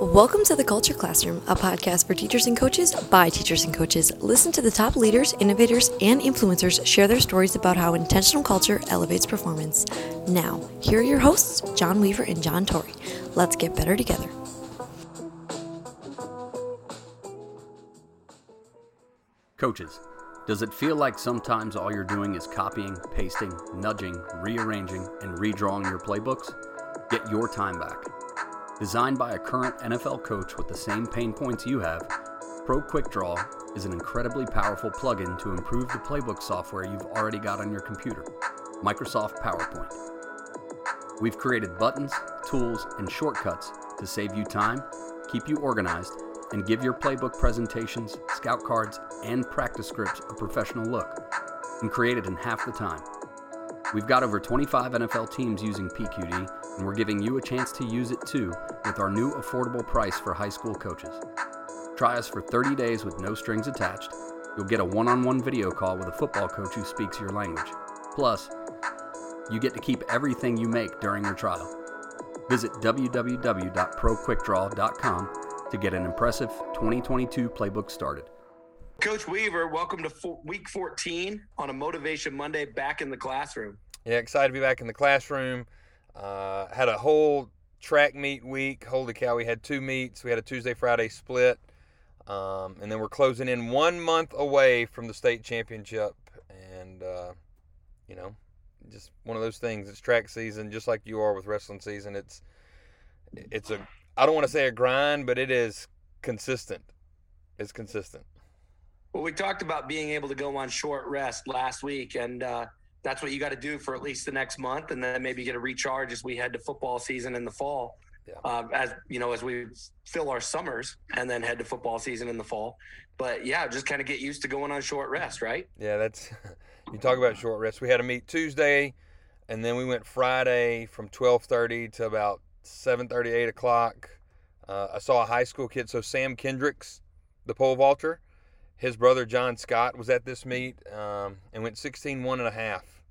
Welcome to the Culture Classroom, a podcast for teachers and coaches by teachers and coaches. Listen to the top leaders, innovators, and influencers share their stories about how intentional culture elevates performance. Now, here are your hosts, John Weaver and John Torrey. Let's get better together. Coaches, does it feel like sometimes all you're doing is copying, pasting, nudging, rearranging, and redrawing your playbooks? Get your time back. Designed by a current NFL coach with the same pain points you have, Pro Quick Draw is an incredibly powerful plugin to improve the playbook software you've already got on your computer, Microsoft PowerPoint. We've created buttons, tools, and shortcuts to save you time, keep you organized, and give your playbook presentations, scout cards, and practice scripts a professional look, and created in half the time. We've got over 25 NFL teams using PQD, and we're giving you a chance to use it too with our new affordable price for high school coaches. Try us for 30 days with no strings attached. You'll get a one on one video call with a football coach who speaks your language. Plus, you get to keep everything you make during your trial. Visit www.proquickdraw.com to get an impressive 2022 playbook started. Coach Weaver, welcome to fo- week 14 on a Motivation Monday back in the classroom. Yeah, excited to be back in the classroom. Uh, had a whole track meet week. Holy cow, we had two meets. We had a Tuesday Friday split. Um, and then we're closing in one month away from the state championship. And, uh, you know, just one of those things. It's track season, just like you are with wrestling season. It's, it's a, I don't want to say a grind, but it is consistent. It's consistent. Well, we talked about being able to go on short rest last week, and uh, that's what you got to do for at least the next month, and then maybe get a recharge as we head to football season in the fall. Yeah. Uh, as you know, as we fill our summers and then head to football season in the fall. But yeah, just kind of get used to going on short rest, right? Yeah, that's you talk about short rest. We had a meet Tuesday, and then we went Friday from twelve thirty to about 7.30, 8 o'clock. Uh, I saw a high school kid, so Sam Kendricks, the pole vaulter, his brother John Scott was at this meet um, and went 16 one and a half,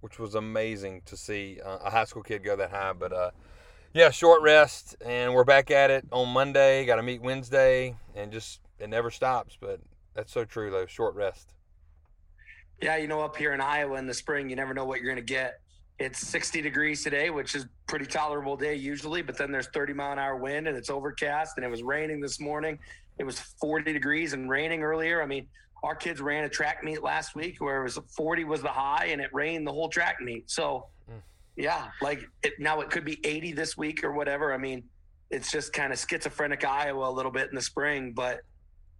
which was amazing to see uh, a high school kid go that high. But uh, yeah, short rest, and we're back at it on Monday. Got to meet Wednesday, and just it never stops. But that's so true, though. Short rest. Yeah, you know, up here in Iowa in the spring, you never know what you're going to get. It's 60 degrees today, which is pretty tolerable day usually, but then there's 30 mile an hour wind and it's overcast and it was raining this morning. It was 40 degrees and raining earlier. I mean, our kids ran a track meet last week where it was 40 was the high and it rained the whole track meet. So, mm. yeah, like it, now it could be 80 this week or whatever. I mean, it's just kind of schizophrenic Iowa a little bit in the spring, but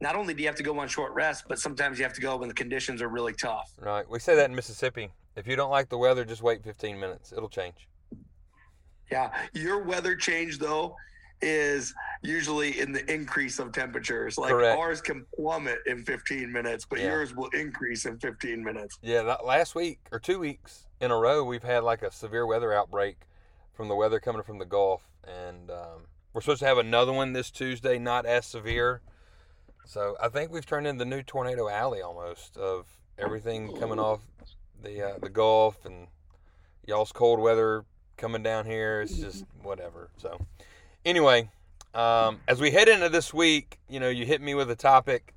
not only do you have to go on short rest, but sometimes you have to go when the conditions are really tough. Right. We say that in Mississippi. If you don't like the weather, just wait 15 minutes. It'll change. Yeah, your weather change though is usually in the increase of temperatures. Like Correct. ours can plummet in 15 minutes, but Yeah. yours will increase in 15 minutes. Yeah, last week or two weeks in a row, we've had like a severe weather outbreak from the weather coming from the Gulf, and um, we're supposed to have another one this Tuesday, not as severe. So I think we've turned into the new tornado alley almost of everything coming off the uh, the Gulf and y'all's cold weather coming down here. It's just whatever. So anyway, um, as we head into this week, you know, you hit me with a topic,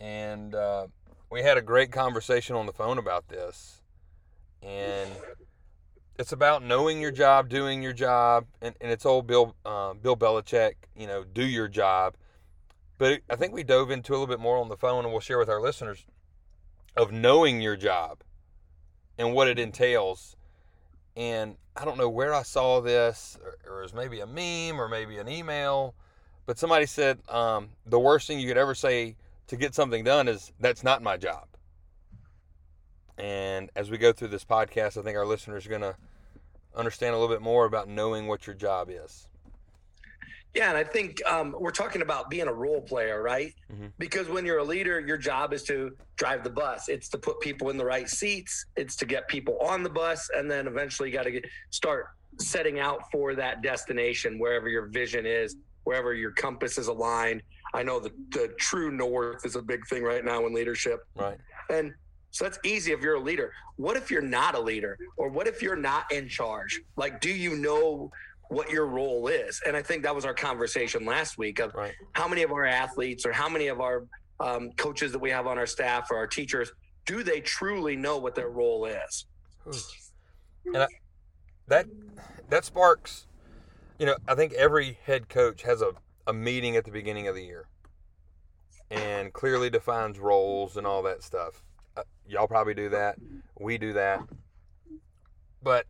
and uh, we had a great conversation on the phone about this, and it's about knowing your job, doing your job, and, and it's old Bill uh, Bill Belichick, you know, do your job. But I think we dove into a little bit more on the phone, and we'll share with our listeners of knowing your job and what it entails. And I don't know where I saw this, or, or it was maybe a meme or maybe an email, but somebody said um, the worst thing you could ever say to get something done is that's not my job. And as we go through this podcast, I think our listeners are going to understand a little bit more about knowing what your job is. Yeah, and I think um, we're talking about being a role player, right? Mhm. Because when you're a leader, your job is to drive the bus. It's to put people in the right seats. It's to get people on the bus, and then eventually you got to start setting out for that destination, wherever your vision is, wherever your compass is aligned. I know the, the true north is a big thing right now in leadership. Right. And so that's easy if you're a leader. What if you're not a leader? Or what if you're not in charge? Like, do you know what your role is. And I think that was our conversation last week of Right. how many of our athletes or how many of our um, coaches that we have on our staff or our teachers do they truly know what their role is? and I, that that sparks you know i think every head coach has a, a meeting at the beginning of the year and clearly defines roles and all that stuff uh, y'all probably do that we do that but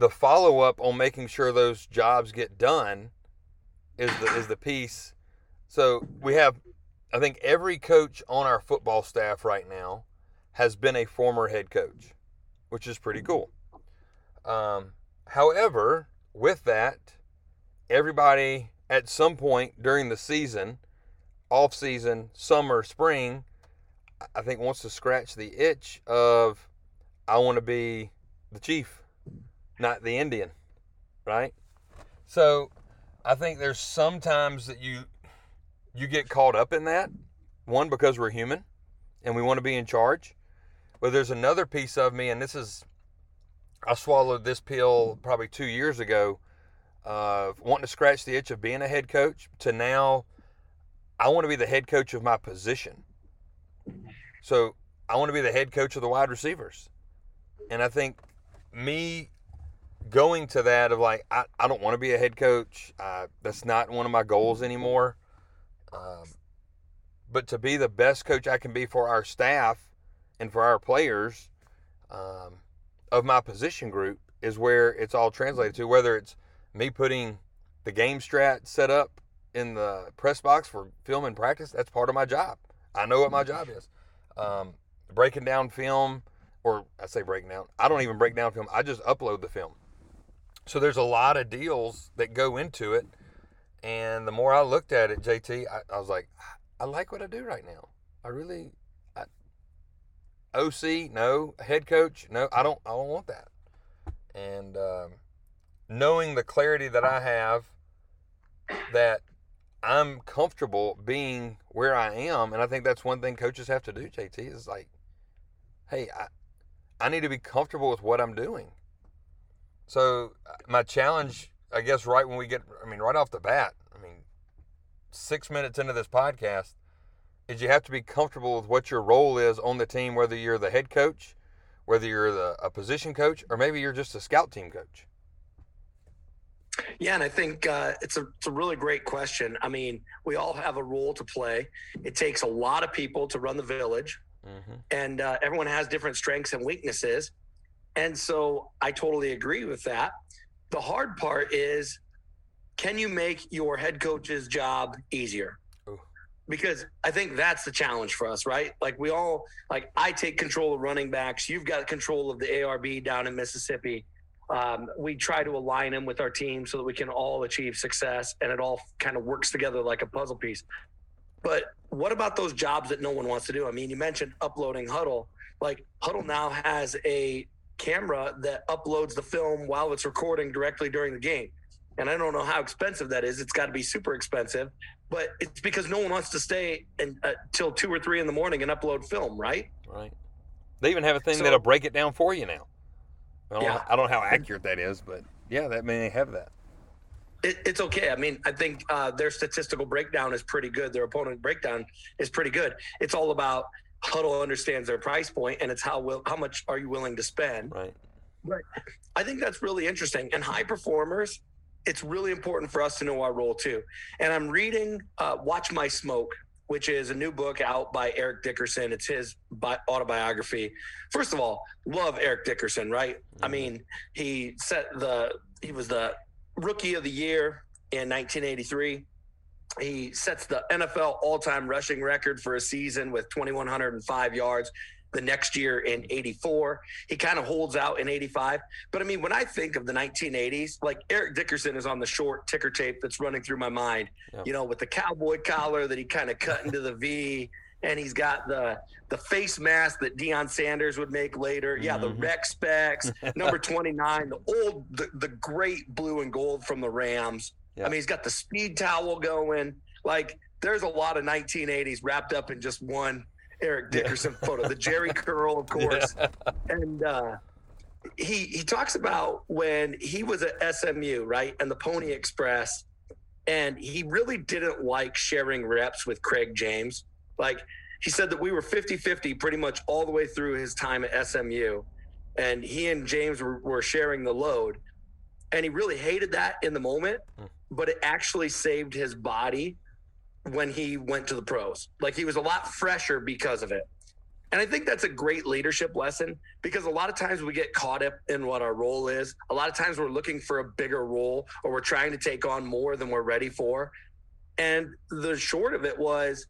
the follow-up on making sure those jobs get done is the is the piece. So we have i think every coach on our football staff right now has been a former head coach which is pretty cool. Um, however, with that, everybody at some point during the season, off season, summer, spring, I think wants to scratch the itch of I want to be the chief, not the Indian, right? So I think there's sometimes that you you get caught up in that. One because we're human and we want to be in charge. But there's another piece of me, and this is I swallowed this pill probably two years ago, uh, wanting to scratch the itch of being a head coach. To now, I want to be the head coach of my position. So I want to be the head coach of the wide receivers, and I think me going to that of like I, I don't want to be a head coach. Uh, that's not one of my goals anymore. Um, but to be the best coach I can be for our staff and for our players. Um, of my position group is where it's all translated to. Whether it's me putting the game strat set up in the press box for film and practice, that's part of my job. I know what my job is. Um, breaking down film, or I say breaking down, I don't even break down film, I just upload the film. So there's a lot of deals that go into it. And the more I looked at it, JT, I, I was like, I like what I do right now. I really, OC, no. Head coach, no. I don't. I don't want that. And um, knowing the clarity that I have, that I'm comfortable being where I am, and I think that's one thing coaches have to do. JT is like, hey, I, I need to be comfortable with what I'm doing. So uh, my challenge, I guess, right when we get, I mean, right off the bat, I mean, six minutes into this podcast, is you have to be comfortable with what your role is on the team, whether you're the head coach, whether you're the a position coach, or maybe you're just a scout team coach. Yeah, and I think uh, it's a it's a really great question. I mean, we all have a role to play. It takes a lot of people to run the village, Mm-hmm. and uh, everyone has different strengths and weaknesses. And so I totally agree with that. The hard part is, can you make your head coach's job easier? Ooh. Because I think that's the challenge for us, right? Like we all, like I take control of running backs. You've got control of the ARB down in Mississippi. Um, we try to align them with our team so that we can all achieve success and it all kind of works together like a puzzle piece. But what about those jobs that no one wants to do? I mean, you mentioned uploading Hudl. Like Hudl now has a camera that uploads the film while it's recording directly during the game. And I don't know how expensive that is. It's got to be super expensive, but it's because no one wants to stay until uh, two or three in the morning and upload film, right? Right. They even have a thing So- that'll break it down for you now. I don't, Yeah. know, I don't know how accurate that is, but yeah, that may have that. It, it's okay. I mean, I think uh, their statistical breakdown is pretty good. Their opponent breakdown is pretty good. It's all about Hudl understands their price point, and it's how will how much are you willing to spend. Right. Right. I think that's really interesting. And high performers, it's really important for us to know our role too. And I'm reading uh, Watch My Smoke, which is a new book out by Eric Dickerson. It's his bi- autobiography. First of all, love Eric Dickerson, right? I Mhm. mean, he set the he was the rookie of the year in 1983. He sets the NFL all-time rushing record for a season with 2105 yards. The next year in 84, he kind of holds out in 85. But I mean, when I think of the 1980s, like Eric Dickerson is on the short ticker tape that's running through my mind. Yeah. You know, with the cowboy collar that he kind of cut into the V, and he's got the the face mask that Deion Sanders would make later. Yeah, the Mhm. rec specs, number 29, the old, the, the great blue and gold from the Rams. Yeah. I mean, he's got the speed towel going. Like, there's a lot of 1980s wrapped up in just one Eric Yeah. Dickerson photo. The Jheri curl, of course Yeah. and uh, he he talks about when he was at SMU, right, and the Pony Express, and he really didn't like sharing reps with Craig James. Like he said that we were 50-50 pretty much all the way through his time at SMU, and he and James were, were sharing the load, and he really hated that in the moment, Hmm. But it actually saved his body when he went to the pros. Like he was a lot fresher because of it. And I think that's a great leadership lesson because a lot of times we get caught up in what our role is. A lot of times we're looking for a bigger role or we're trying to take on more than we're ready for. And the short of it was,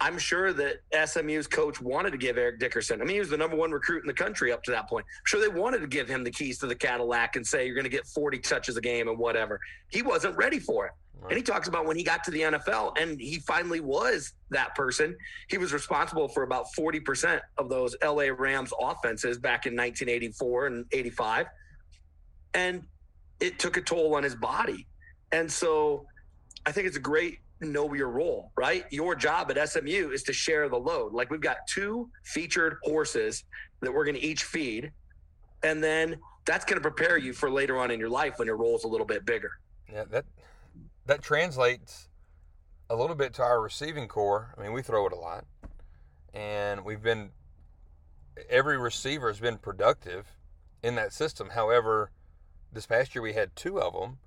I'm sure that SMU's coach wanted to give Eric Dickerson. I mean, he was the number one recruit in the country up to that point. I'm sure they wanted to give him the keys to the Cadillac and say, you're going to get 40 touches a game and whatever. He wasn't ready for it. And he talks about when he got to the NFL and he finally was that person. He was responsible for about 40% of those LA Rams offenses back in 1984 and 85. And it took a toll on his body. And so I think it's a great know your role, right? Your job at SMU is to share the load. Like we've got two featured horses that we're going to each feed. And then that's going to prepare you for later on in your life when your role is a little bit bigger. Yeah, that that translates a little bit to our receiving corps. I mean, we throw it a lot, and we've been every receiver has been productive in that system. However, this past year we had two of them.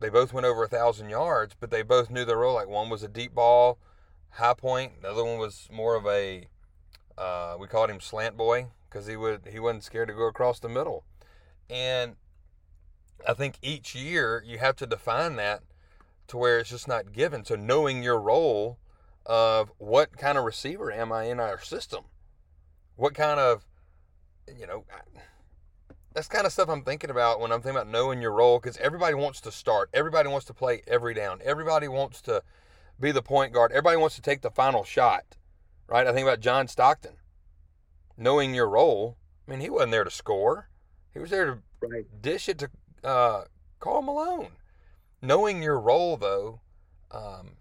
They both went over a thousand yards, but they both knew their role. Like one was a deep ball, high point. The other one was more of a uh, we called him slant boy because he would he wasn't scared to go across the middle, and I think each year you have to define that to where it's just not given. So knowing your role of what kind of receiver am I in our system? What kind of, you know, that's kind of stuff I'm thinking about when I'm thinking about knowing your role because everybody wants to start. Everybody wants to play every down. Everybody wants to be the point guard. Everybody wants to take the final shot, right? I think about John Stockton. Knowing your role, I mean, he wasn't there to score. He was there to Right. dish it to uh, Karl Malone. Knowing your role, though, um,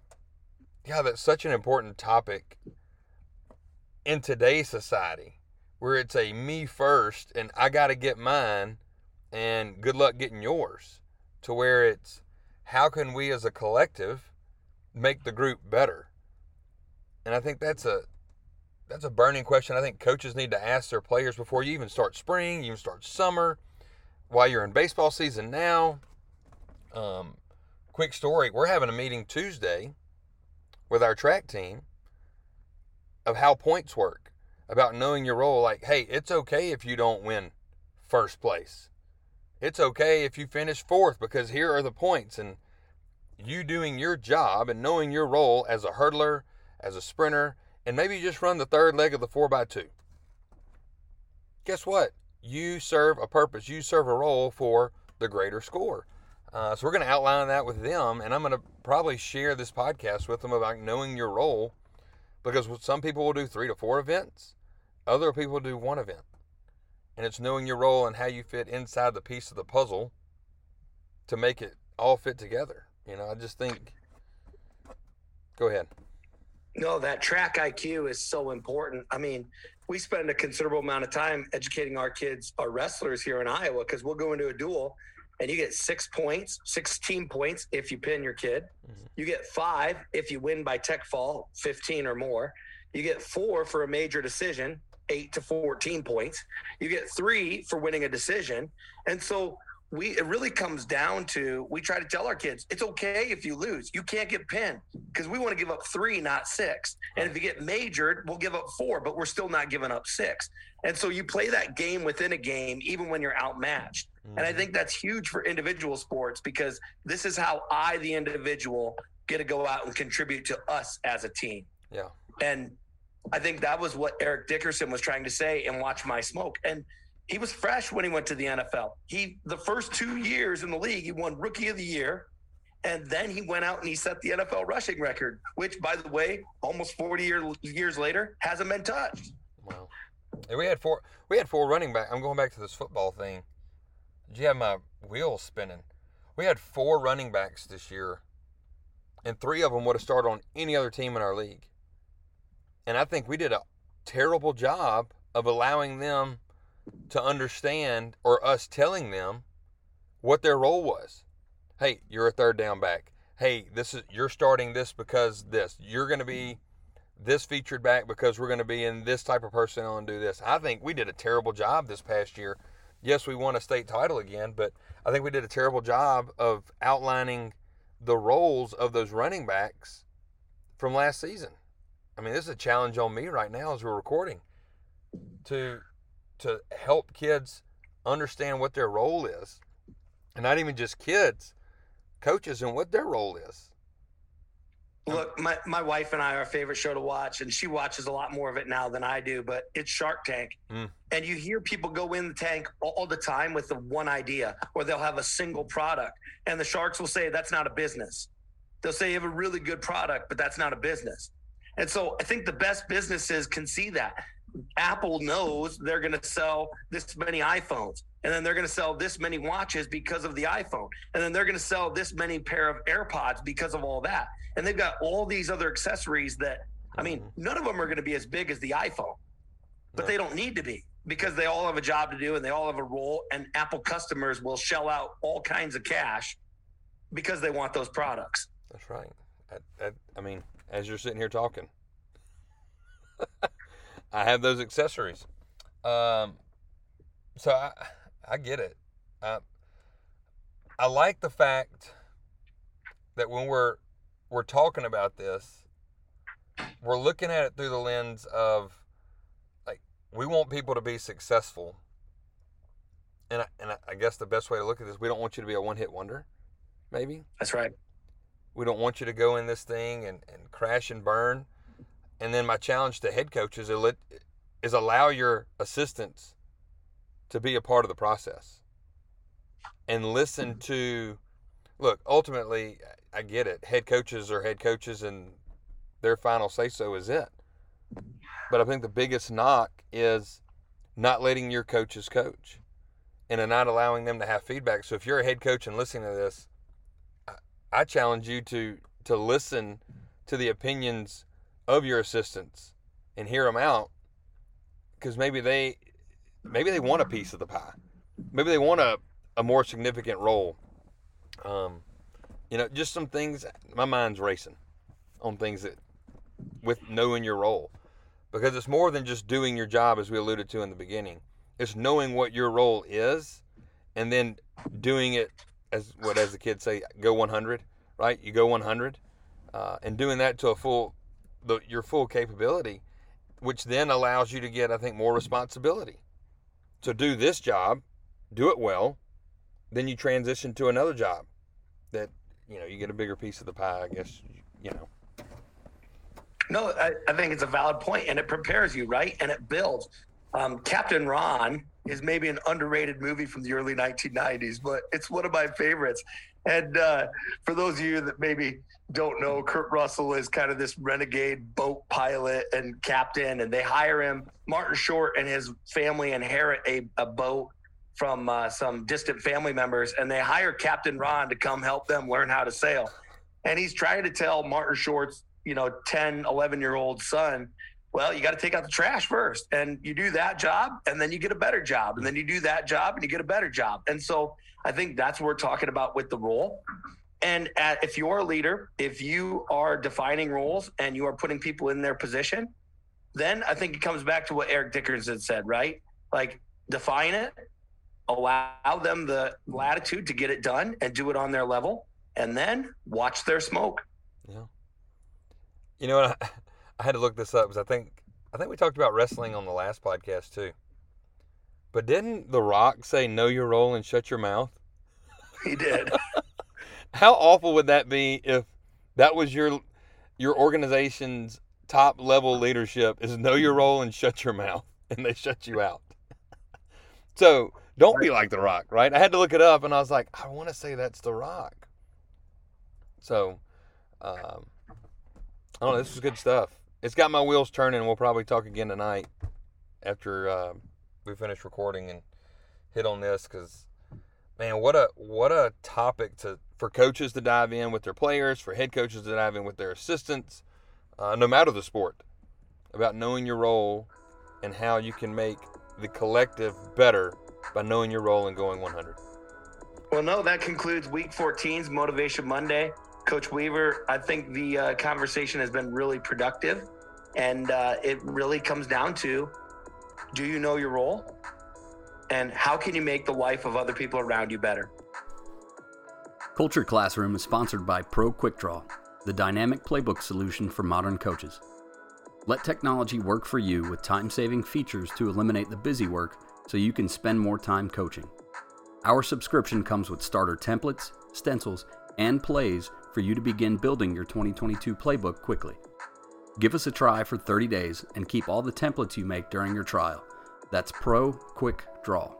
yeah, that's such an important topic in today's society where it's a me first and I got to get mine and good luck getting yours to where it's how can we as a collective make the group better? And I think that's a that's a burning question I think coaches need to ask their players before you even start spring, you even start summer, while you're in baseball season now. Um, quick story we're having a meeting Tuesday with our track team of how points work, about knowing your role. Like, hey, it's okay if you don't win first place. It's okay if you finish fourth because here are the points. And you doing your job and knowing your role as a hurdler, as a sprinter, and maybe you just run the third leg of the 4x2. Guess what? You serve a purpose, you serve a role for the greater score. Uh, so we're going to outline that with them, and I'm going to probably share this podcast with them about knowing your role because some people will do three to four events, other people do one event. And it's knowing your role and how you fit inside the piece of the puzzle to make it all fit together. You know, I just think. Go ahead. No, that track IQ is so important. I mean, we spend a considerable amount of time educating our kids, our wrestlers here in Iowa, because we'll go into a duel and you get six points, 16 points if you pin your kid. Mhm. You get five if you win by tech fall, 15 or more. You get four for a major decision, eight to 14 points. You get three for winning a decision. And so we it really comes down to we try to tell our kids it's okay if you lose. You can't get pinned because we want to give up three, not six. And if you get majored, we'll give up four, but we're still not giving up six. And so you play that game within a game, even when you're outmatched. And I mm-hmm. think that's huge for individual sports because this is how I, the individual, get to go out and contribute to us as a team. Yeah. And I think that was what Eric Dickerson was trying to say and watch my smoke. And he was fresh when he went to the NFL. He the first two years in the league, he won rookie of the year. And then he went out and he set the NFL rushing record, which by the way, almost 40 year, years later, hasn't been touched. Wow. And we had four. We had four running back. I'm going back to this football thing. Did you have my wheels spinning? We had four running backs this year, and three of them would have started on any other team in our league. And I think we did a terrible job of allowing them to understand or us telling them what their role was. Hey, you're a third down back. Hey, this is you're starting this because this. You're going to be this featured back because we're going to be in this type of personnel and do this. I think we did a terrible job this past year. Yes, we won a state title again, but I think we did a terrible job of outlining the roles of those running backs from last season. I mean, this is a challenge on me right now as we're recording to to help kids understand what their role is. And not even just kids, coaches and what their role is. Look, my, my wife and I, our favorite show to watch, and she watches a lot more of it now than I do, but it's Shark Tank. Mm. And you hear people go in the tank all the time with the one idea, or they'll have a single product. And the sharks will say, that's not a business. They'll say, you have a really good product, but that's not a business. And so I think the best businesses can see that. Apple knows they're going to sell this many iPhones, and then they're going to sell this many watches because of the iPhone, and then they're going to sell this many pair of AirPods because of all that. And they've got all these other accessories that, I mean, mm-hmm. none of them are going to be as big as the iPhone, but no. they don't need to be because they all have a job to do and they all have a role. And Apple customers will shell out all kinds of cash because they want those products. That's right. I, I, I mean, as you're sitting here talking. I have those accessories. Um, so I, I get it. Uh, I like the fact that when we're we're talking about this, we're looking at it through the lens of like we want people to be successful. And I, and I guess the best way to look at this, we don't want you to be a one hit wonder. Maybe that's right. We don't want you to go in this thing and, and crash and burn. And then my challenge to head coaches is, is allow your assistants to be a part of the process and listen mm-hmm. to look ultimately i get it head coaches are head coaches and their final say so is it but i think the biggest knock is not letting your coaches coach and not allowing them to have feedback so if you're a head coach and listening to this i challenge you to to listen to the opinions of your assistants and hear them out because maybe they maybe they want a piece of the pie. Maybe they want a, a more significant role. Um, you know just some things my mind's racing on things that with knowing your role because it's more than just doing your job as we alluded to in the beginning. It's knowing what your role is and then doing it as what as the kids say go 100 right you go 100 uh, and doing that to a full the, your full capability, which then allows you to get, I think, more responsibility. So do this job, do it well, then you transition to another job that, you know, you get a bigger piece of the pie, I guess, you know. No, I, I think it's a valid point and it prepares you, right? And it builds. Um, Captain Ron is maybe an underrated movie from the early 1990s, but it's one of my favorites. And uh, for those of you that maybe don't know, Kurt Russell is kind of this renegade boat pilot and captain, and they hire him. Martin Short and his family inherit a, a boat from uh, some distant family members, and they hire Captain Ron to come help them learn how to sail. And he's trying to tell Martin Short's, you know, 10, 11 year old son, well, you got to take out the trash first. And you do that job, and then you get a better job. And then you do that job, and you get a better job. And so I think that's what we're talking about with the role. And at, if you're a leader, if you are defining roles and you are putting people in their position, then I think it comes back to what Eric Dickerson said, right? Like define it, allow them the latitude to get it done and do it on their level, and then watch their smoke. Yeah. You know what? I, I had to look this up because I think I think we talked about wrestling on the last podcast too. But didn't The Rock say know your role and shut your mouth? He did. How awful would that be if that was your your organization's top level leadership is know your role and shut your mouth and they shut you out. so don't be like The Rock, right? I had to look it up and I was like, I want to say that's The Rock. So, um, I don't know. This is good stuff. It's got my wheels turning. We'll probably talk again tonight after uh, we finish recording and hit on this because man, what a what a topic to for coaches to dive in with their players, for head coaches to dive in with their assistants, uh, no matter the sport, about knowing your role and how you can make the collective better by knowing your role and going 100. Well, no, that concludes week 14's Motivation Monday. Coach Weaver, I think the uh, conversation has been really productive. And uh, it really comes down to do you know your role? And how can you make the life of other people around you better? Culture Classroom is sponsored by Pro Quick Draw, the dynamic playbook solution for modern coaches. Let technology work for you with time saving features to eliminate the busy work so you can spend more time coaching. Our subscription comes with starter templates, stencils, and plays for you to begin building your 2022 playbook quickly. Give us a try for 30 days and keep all the templates you make during your trial. That's Pro Quick Draw.